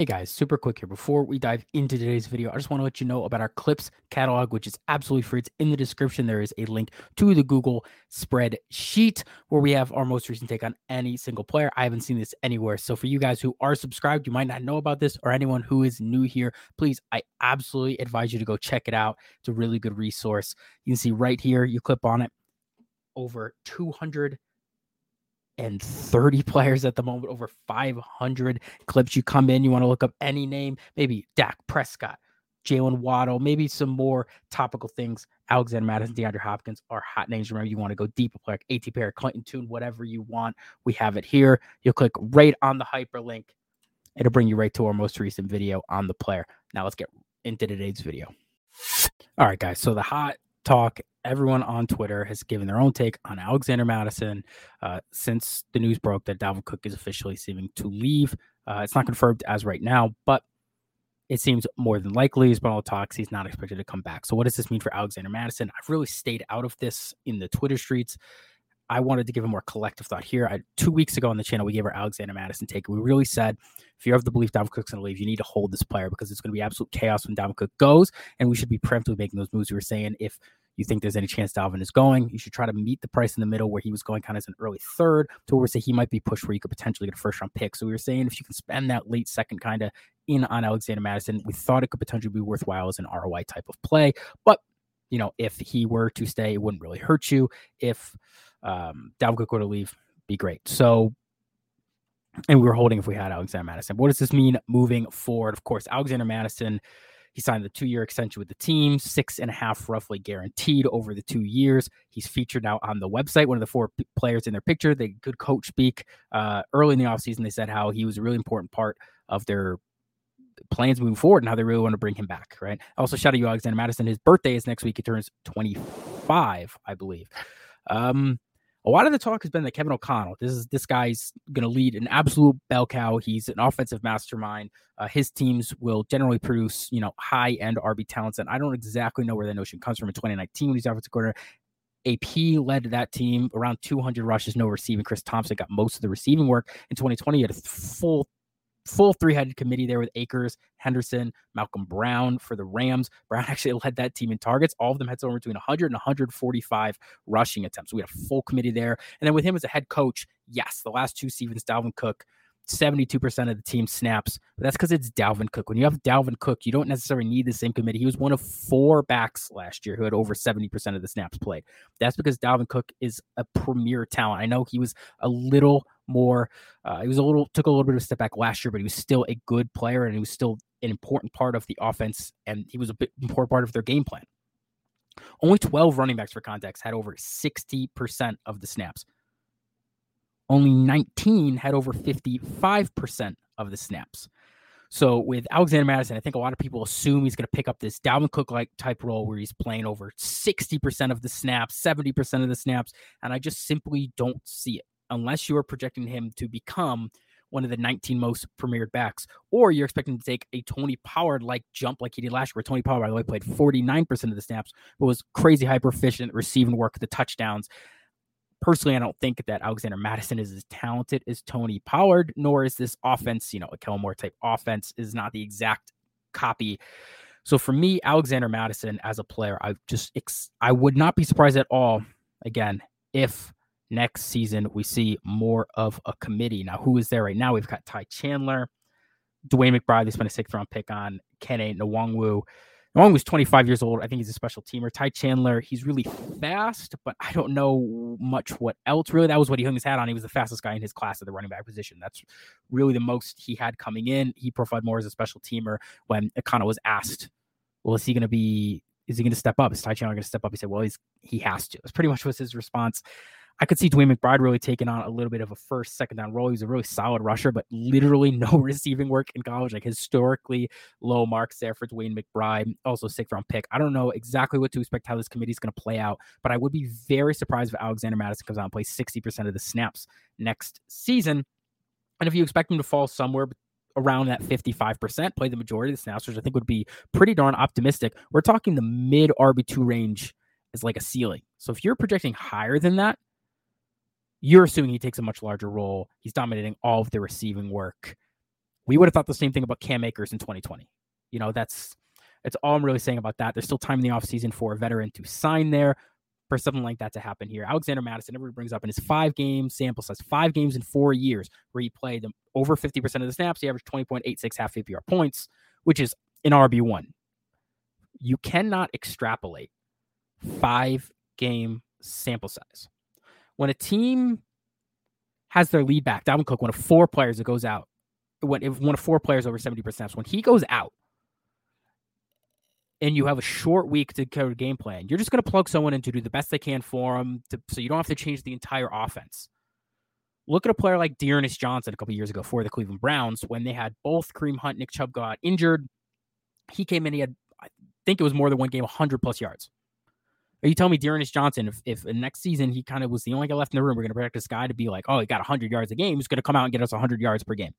Hey guys, super quick here. Before we dive into today's video, I just want to let you know about our Clips catalog, which is absolutely free. It's in the description. There is a link to the Google spreadsheet where we have our most recent take on any single player. I haven't seen this anywhere. So for you guys who are subscribed, you might not know about this, or anyone who is new here, please, I absolutely advise you to go check it out. It's a really good resource. You can see right here, you clip on it, over 200 and 30 players at the moment, over 500 clips. You come in, you want to look up any name, maybe Dak Prescott, Jaylen Waddle, maybe some more topical things. Alexander Mattison, mm-hmm. DeAndre Hopkins are hot names. Remember, you want to go deep, like AT Perry, Clayton Tune, whatever you want. We have it here. You'll click right on the hyperlink. It'll bring you right to our most recent video on the player. Now let's get into today's video. All right, guys. So the hot talk everyone on Twitter has given their own take on Alexander Mattison uh, since the news broke that Dalvin Cook is officially seeming to leave. Uh, it's not confirmed as right now, but it seems more than likely. He's been all talks. He's not expected to come back. So, what does this mean for Alexander Mattison? I've really stayed out of this in the Twitter streets. I wanted to give a more collective thought here. I, two weeks ago on the channel, we gave our Alexander Mattison take. We really said, if you have the belief Dalvin Cook's going to leave, you need to hold this player because it's going to be absolute chaos when Dalvin Cook goes, and we should be preemptively making those moves. We were saying if you think there's any chance Dalvin is going, you should try to meet the price in the middle where he was going kind of as an early third to where we say he might be pushed where you could potentially get a first round pick. So we were saying if you can spend that late second kind of in on Alexander Mattison, we thought it could potentially be worthwhile as an ROI type of play. But you know, if he were to stay, it wouldn't really hurt you. If um, Dalvin Cook were to leave, be great. So and we were holding if we had Alexander Mattison. What does this mean moving forward? Of course, Alexander Mattison he signed the two year extension with the team, six and a half roughly guaranteed over the two years. He's featured out on the website, one of the four p- players in their picture. They good coach speak. Uh, early in the offseason, they said how he was a really important part of their plans moving forward and how they really want to bring him back. Right. Also, shout out to you, Alexander Mattison. His birthday is next week. He turns 25, I believe. Um, a lot of the talk has been that Kevin O'Connell, this is this guy's going to lead an absolute bell cow. He's an offensive mastermind. Uh, his teams will generally produce, you know, high end RB talents, and I don't exactly know where that notion comes from. In 2019, when he's offensive coordinator, AP led that team around 200 rushes, no receiving. Chris Thompson got most of the receiving work in 2020. He had a full full three headed committee there with Akers, Henderson, Malcolm Brown for the Rams. Brown actually led that team in targets. All of them had somewhere between 100 and 145 rushing attempts. We had a full committee there. And then with him as a head coach, yes, the last two seasons, Dalvin Cook 72% of the team snaps, but that's because it's Dalvin Cook. When you have Dalvin Cook, you don't necessarily need the same committee. He was one of four backs last year who had over 70% of the snaps played. That's because Dalvin Cook is a premier talent. I know he was a little more, uh, he was a little, took a little bit of a step back last year, but he was still a good player and he was still an important part of the offense and he was a bit important part of their game plan. Only 12 running backs for context had over 60% of the snaps. Only 19 had over 55% of the snaps. So with Alexander Mattison, I think a lot of people assume he's going to pick up this Dalvin Cook like type role where he's playing over 60% of the snaps, 70% of the snaps. And I just simply don't see it unless you are projecting him to become one of the 19 most premiered backs, or you're expecting to take a Tony Pollard like jump like he did last year, Tony Pollard, by the way, played 49% of the snaps, but was crazy hyper efficient receiving work, the touchdowns personally, I don't think that Alexander Mattison is as talented as Tony Pollard, nor is this offense, you know, a Kellen Moore type offense is not the exact copy. So for me, Alexander Mattison as a player, I just I would not be surprised at all. Again, if next season we see more of a committee. Now, who is there right now? We've got Ty Chandler, DeWayne McBride. They spent a sixth round pick on Kene Nwangwu. Long was 25 years old. I think he's a special teamer. Ty Chandler, he's really fast, but I don't know much what else really. That was what he hung his hat on. He was the fastest guy in his class at the running back position. That's really the most he had coming in. He profiled more as a special teamer when Akana was asked, well, is he going to be, is he going to step up? Is Ty Chandler going to step up? He said, well, he's, he has to. That's pretty much was his response. I could see DeWayne McBride really taking on a little bit of a first, second down role. He's a really solid rusher, but literally no receiving work in college. Like historically low marks there for DeWayne McBride. Also sixth round pick. I don't know exactly what to expect how this committee is going to play out, but I would be very surprised if Alexander Mattison comes out and plays 60% of the snaps next season. And if you expect him to fall somewhere around that 55%, play the majority of the snaps, which I think would be pretty darn optimistic, we're talking the mid RB2 range is like a ceiling. So if you're projecting higher than that, you're assuming he takes a much larger role. He's dominating all of the receiving work. We would have thought the same thing about Cam Akers in 2020. You know, that's that's all I'm really saying about that. There's still time in the offseason for a veteran to sign there for something like that to happen here. Alexander Mattison, everybody brings up in his five game sample size, five games in four years where he played over 50% of the snaps. He averaged 20.86 half PPR points, which is an RB1. You cannot extrapolate five game sample size. When a team has their lead back, Dalvin Cook, one of four players that goes out, when if one of four players over 70% snaps, when he goes out, and you have a short week to go game plan, you're just going to plug someone in to do the best they can for them, to, so you don't have to change the entire offense. Look at a player like D'Ernest Johnson a couple years ago for the Cleveland Browns when they had both Kareem Hunt, Nick Chubb got injured. He came in, he had, I think it was more than one game, 100 plus yards. Are you telling me D'Ernest Johnson, if, if next season he kind of was the only guy left in the room, we're going to protect this guy to be like, oh, he got 100 yards a game, he's going to come out and get us 100 yards per game?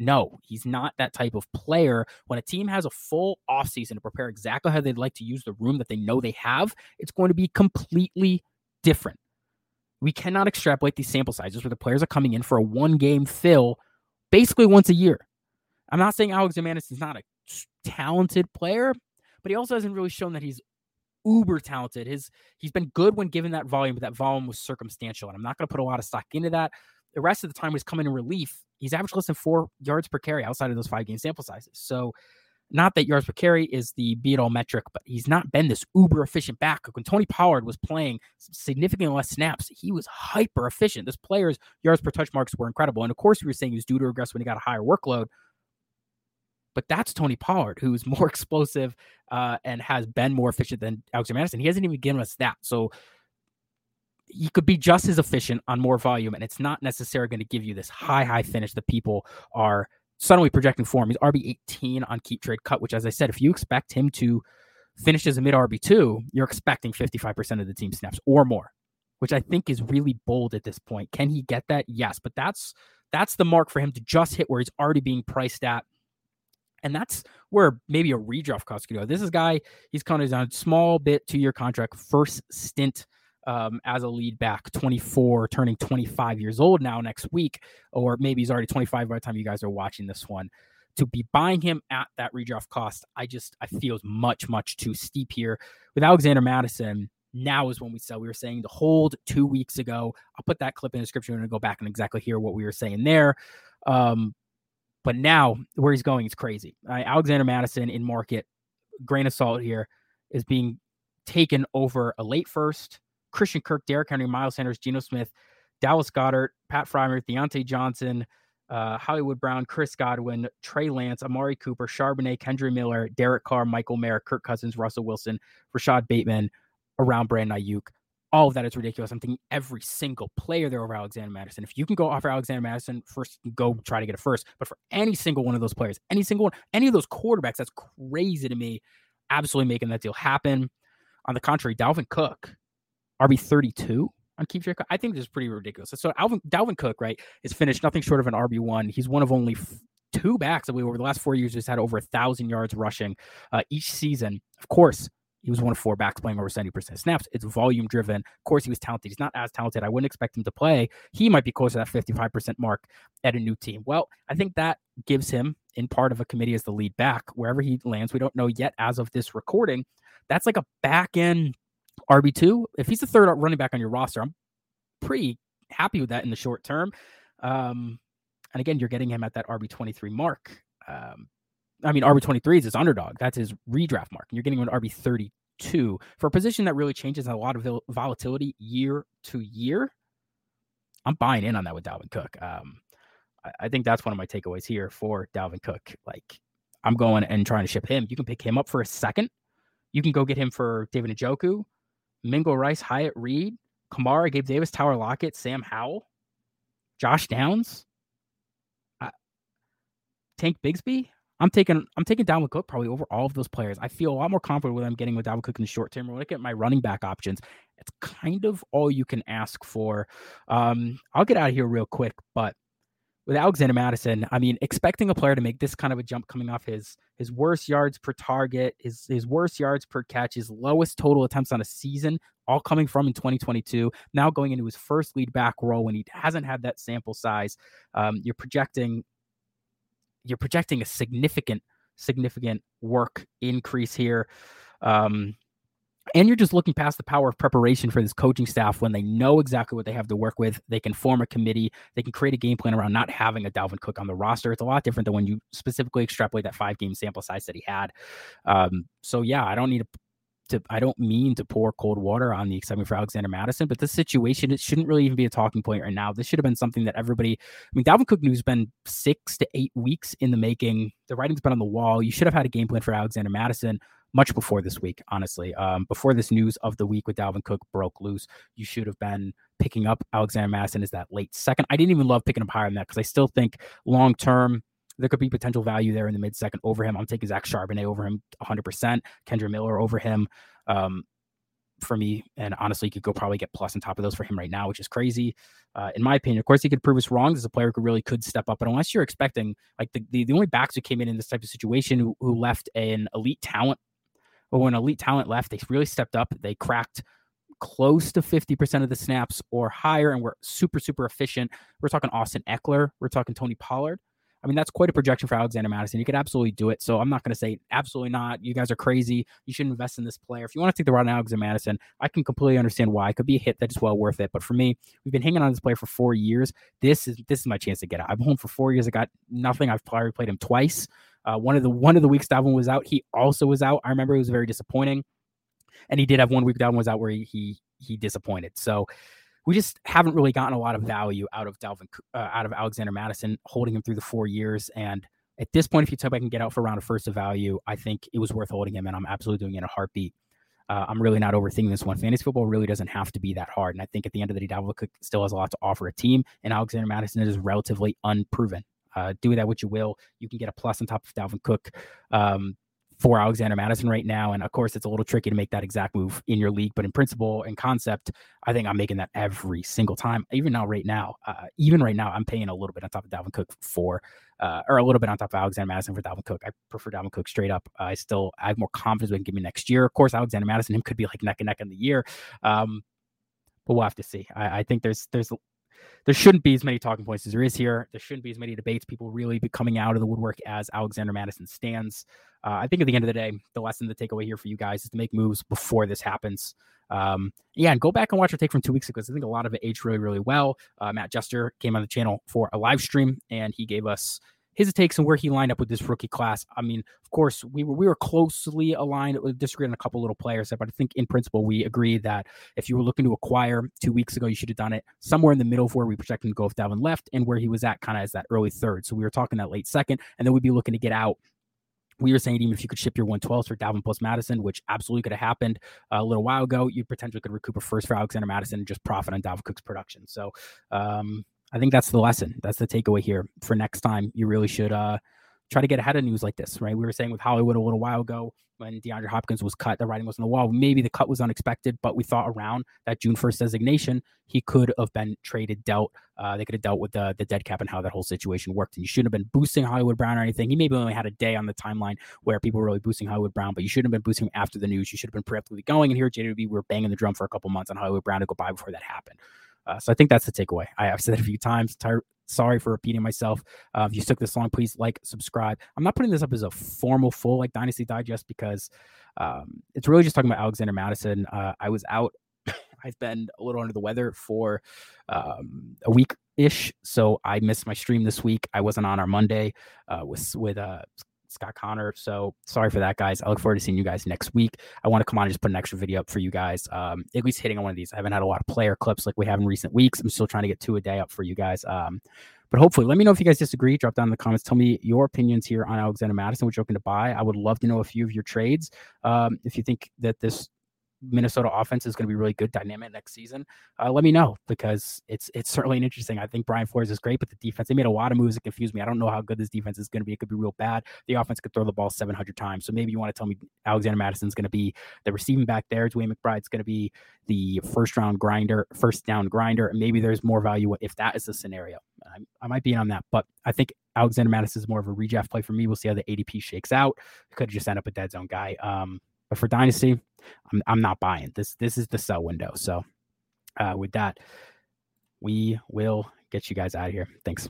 No, he's not that type of player. When a team has a full offseason to prepare exactly how they'd like to use the room that they know they have, it's going to be completely different. We cannot extrapolate these sample sizes where the players are coming in for a one game fill basically once a year. I'm not saying Alex is not a talented player, but he also hasn't really shown that he's uber talented. His he's been good when given that volume, but that volume was circumstantial. And I'm not going to put a lot of stock into that. The rest of the time he's coming in relief he's averaged less than four yards per carry outside of those five game sample sizes. So, not that yards per carry is the beat all metric, but he's not been this uber efficient back. When Tony Pollard was playing significantly less snaps, he was hyper efficient. This player's yards per touch marks were incredible. And of course, we were saying he was due to regress when he got a higher workload. But that's Tony Pollard, who's more explosive uh, and has been more efficient than Alexander Mattison. He hasn't even given us that. So he could be just as efficient on more volume, and it's not necessarily going to give you this high, high finish that people are suddenly projecting for him. He's RB 18 on keep trade cut, which, as I said, if you expect him to finish as a mid RB2, you're expecting 55% of the team snaps or more, which I think is really bold at this point. Can he get that? Yes, but that's that's the mark for him to just hit where he's already being priced at. And that's where maybe a redraft cost could go. This is guy, he's of on a small bit two year contract, first stint um, as a lead back, 24, turning 25 years old now next week, or maybe he's already 25 by the time you guys are watching this one. To be buying him at that redraft cost, I just I feel is much much too steep here. With Alexander Mattison, now is when we sell. We were saying to hold two weeks ago. I'll put that clip in the description. To go back and exactly hear what we were saying there. Um, but now where he's going is crazy. Uh, Alexander Mattison in market, grain of salt here, is being taken over a late first, Christian Kirk, Derrick Henry, Miles Sanders, Geno Smith, Dallas Goedert, Pat Freiermuth, Diontae Johnson, uh, Hollywood Brown, Chris Godwin, Trey Lance, Amari Cooper, Charbonnet, Kendre Miller, Derek Carr, Michael Mayer, Kirk Cousins, Russell Wilson, Rashod Bateman, around Brandon Aiyuk. All of that is ridiculous. I'm thinking every single player there over Alexander Mattison. If you can go offer Alexander Mattison first, go try to get it first. But for any single one of those players, any single one, any of those quarterbacks, that's crazy to me. Absolutely making that deal happen. On the contrary, Dalvin Cook, RB 32 on Keep. I think this is pretty ridiculous. So Alvin, Dalvin Cook, right, is finished nothing short of an RB one. He's one of only f- two backs that we over the last four years just had over a thousand yards rushing uh, each season. Of course, he was one of four backs playing over 70% snaps. It's volume driven. Of course, he was talented. He's not as talented. I wouldn't expect him to play. He might be close to that 55% mark at a new team. Well, I think that gives him in part of a committee as the lead back wherever he lands. We don't know yet as of this recording. That's like a back end RB2, if he's the third running back on your roster, I'm pretty happy with that in the short term. Um, and again, you're getting him at that RB23 mark. Um, I mean, RB23 is his underdog. That's his redraft mark. You're getting an RB32 for a position that really changes a lot of volatility year to year. I'm buying in on that with Dalvin Cook. Um, I, I think that's one of my takeaways here for Dalvin Cook. Like, I'm going and trying to ship him. You can pick him up for a second. You can go get him for David Njoku. Mingo Rice, Hyatt Reed, Kamara, Gabe Davis, Tyler Lockett, Sam Howell, Josh Downs, uh, Tank Bigsby. I'm taking I'm taking Dalvin Cook probably over all of those players. I feel a lot more confident with I'm getting with Dalvin Cook in the short term. When I at my running back options, it's kind of all you can ask for. Um, I'll get out of here real quick, but with Alexander Mattison, I mean, expecting a player to make this kind of a jump coming off his his worst yards per target, his his worst yards per catch, his lowest total attempts on a season, all coming from in 2022. Now going into his first lead back role when he hasn't had that sample size, um, you're projecting you're projecting a significant, significant work increase here. Um, and you're just looking past the power of preparation for this coaching staff when they know exactly what they have to work with. They can form a committee. They can create a game plan around not having a Dalvin Cook on the roster. It's a lot different than when you specifically extrapolate that five game sample size that he had. Um, so yeah, I don't need to to I don't mean to pour cold water on the excitement for Alexander Mattison, but this situation it shouldn't really even be a talking point right now. This should have been something that everybody. I mean, Dalvin Cook news been six to eight weeks in the making. The writing's been on the wall. You should have had a game plan for Alexander Mattison much before this week, honestly. Um, before this news of the week with Dalvin Cook broke loose, you should have been picking up Alexander Mattison as that late second. I didn't even love picking up higher than that because I still think long term there could be potential value there in the mid second over him. I'm taking Zach Charbonnet over him 100%, Kendre Miller over him. Um, for me, and honestly, you could go probably get plus on top of those for him right now, which is crazy. Uh, in my opinion, of course, he could prove us wrong as a player who really could step up. But unless you're expecting, like the, the, the only backs who came in in this type of situation who, who left an elite talent, or when elite talent left, they really stepped up. They cracked close to 50% of the snaps or higher and were super, super efficient. We're talking Austin Ekeler. We're talking Tony Pollard. I mean, that's quite a projection for Alexander Mattison. You could absolutely do it. So I'm not going to say absolutely not. You guys are crazy. You should invest in this player. If you want to take the route on Alexander Mattison, I can completely understand why. It could be a hit that is well worth it. But for me, we've been hanging on this player for four years. This is this is my chance to get out. I've been home for four years. I got nothing. I've probably played him twice. Uh, one of the one of the weeks Dalvin was out, he also was out. I remember it was very disappointing, and he did have one week Dalvin was out where he he, he disappointed. So we just haven't really gotten a lot of value out of Dalvin, uh, out of Alexander Mattison, holding him through the four years. And at this point, if you me I can get out for a round of first of value, I think it was worth holding him, and I'm absolutely doing it in a heartbeat. Uh, I'm really not overthinking this one. Fantasy football really doesn't have to be that hard, and I think at the end of the day, Dalvin Cook still has a lot to offer a team, and Alexander Mattison is relatively unproven. Uh, do that what you will. You can get a plus on top of Dalvin Cook. Um, for Alexander Mattison right now. And of course, it's a little tricky to make that exact move in your league, but in principle and concept, I think I'm making that every single time. Even now, right now, uh, even right now, I'm paying a little bit on top of Dalvin Cook for, uh, or a little bit on top of Alexander Mattison for Dalvin Cook. I prefer Dalvin Cook straight up. I still I have more confidence we can give me next year. Of course, Alexander Mattison him could be like neck and neck in the year. Um, but we'll have to see. I, I think there's there's there shouldn't be as many talking points as there is here. There shouldn't be as many debates. People really be coming out of the woodwork as Alexander Mattison stands. Uh, I think at the end of the day, the lesson to take away here for you guys is to make moves before this happens. Um, yeah, and go back and watch our take from two weeks ago because I think a lot of it aged really, really well. Uh, Matt Jester came on the channel for a live stream and he gave us his takes and where he lined up with this rookie class. I mean, of course, we were we were closely aligned. We disagreed on a couple little players, but I think in principle we agree that if you were looking to acquire two weeks ago, you should have done it somewhere in the middle of where we projected to go if Dalvin left and where he was at kind of as that early third. So we were talking that late second, and then we'd be looking to get out we were saying even if you could ship your 112s for Dalvin plus Mattison, which absolutely could have happened a little while ago, you potentially could recoup a first for Alexander Mattison and just profit on Dalvin Cook's production. So um, I think that's the lesson. That's the takeaway here for next time. You really should uh, try to get ahead of news like this, right? We were saying with Hollywood a little while ago when DeAndre Hopkins was cut, the writing was on the wall. Maybe the cut was unexpected, but we thought around that June 1st designation, he could have been traded, dealt. Uh, they could have dealt with the, the dead cap and how that whole situation worked. And you shouldn't have been boosting Hollywood Brown or anything. He maybe only had a day on the timeline where people were really boosting Hollywood Brown, but you shouldn't have been boosting him after the news. You should have been preemptively going. And here at JWB, we were banging the drum for a couple months on Hollywood Brown to go by before that happened. Uh, so I think that's the takeaway. I, have said it a few times. Sorry for repeating myself. Uh, if you took this long, please like, subscribe. I'm not putting this up as a formal full like Dynasty Digest because um, it's really just talking about Alexander Mattison. Uh, I was out. I've been a little under the weather for um, a week ish, so I missed my stream this week. I wasn't on our Monday uh, with with uh, Scott Connor. So sorry for that, guys. I look forward to seeing you guys next week. I want to come on and just put an extra video up for you guys. Um, at least hitting on one of these. I haven't had a lot of player clips like we have in recent weeks. I'm still trying to get two a day up for you guys. Um, but hopefully, let me know if you guys disagree. Drop down in the comments. Tell me your opinions here on Alexander Mattison, which you're looking to buy. I would love to know a few of your trades. Um, if you think that this Minnesota offense is going to be really good dynamic next season, uh, let me know because it's it's certainly interesting. I think Brian Flores is great, but the defense they made a lot of moves that confuse me. I don't know how good this defense is going to be. It could be real bad. The offense could throw the ball 700 times. So maybe you want to tell me Alexander Mattison's going to be the receiving back there. DeWayne McBride's going to be the first round grinder, first down grinder, maybe there's more value if that is the scenario. I, I might be in on that, but I think Alexander Mattison is more of a redraft play for me. We'll see how the ADP shakes out. Could just end up a dead zone guy. Um, but for Dynasty, I'm, I'm not buying this. This is the sell window. So uh, with that, we will get you guys out of here. Thanks.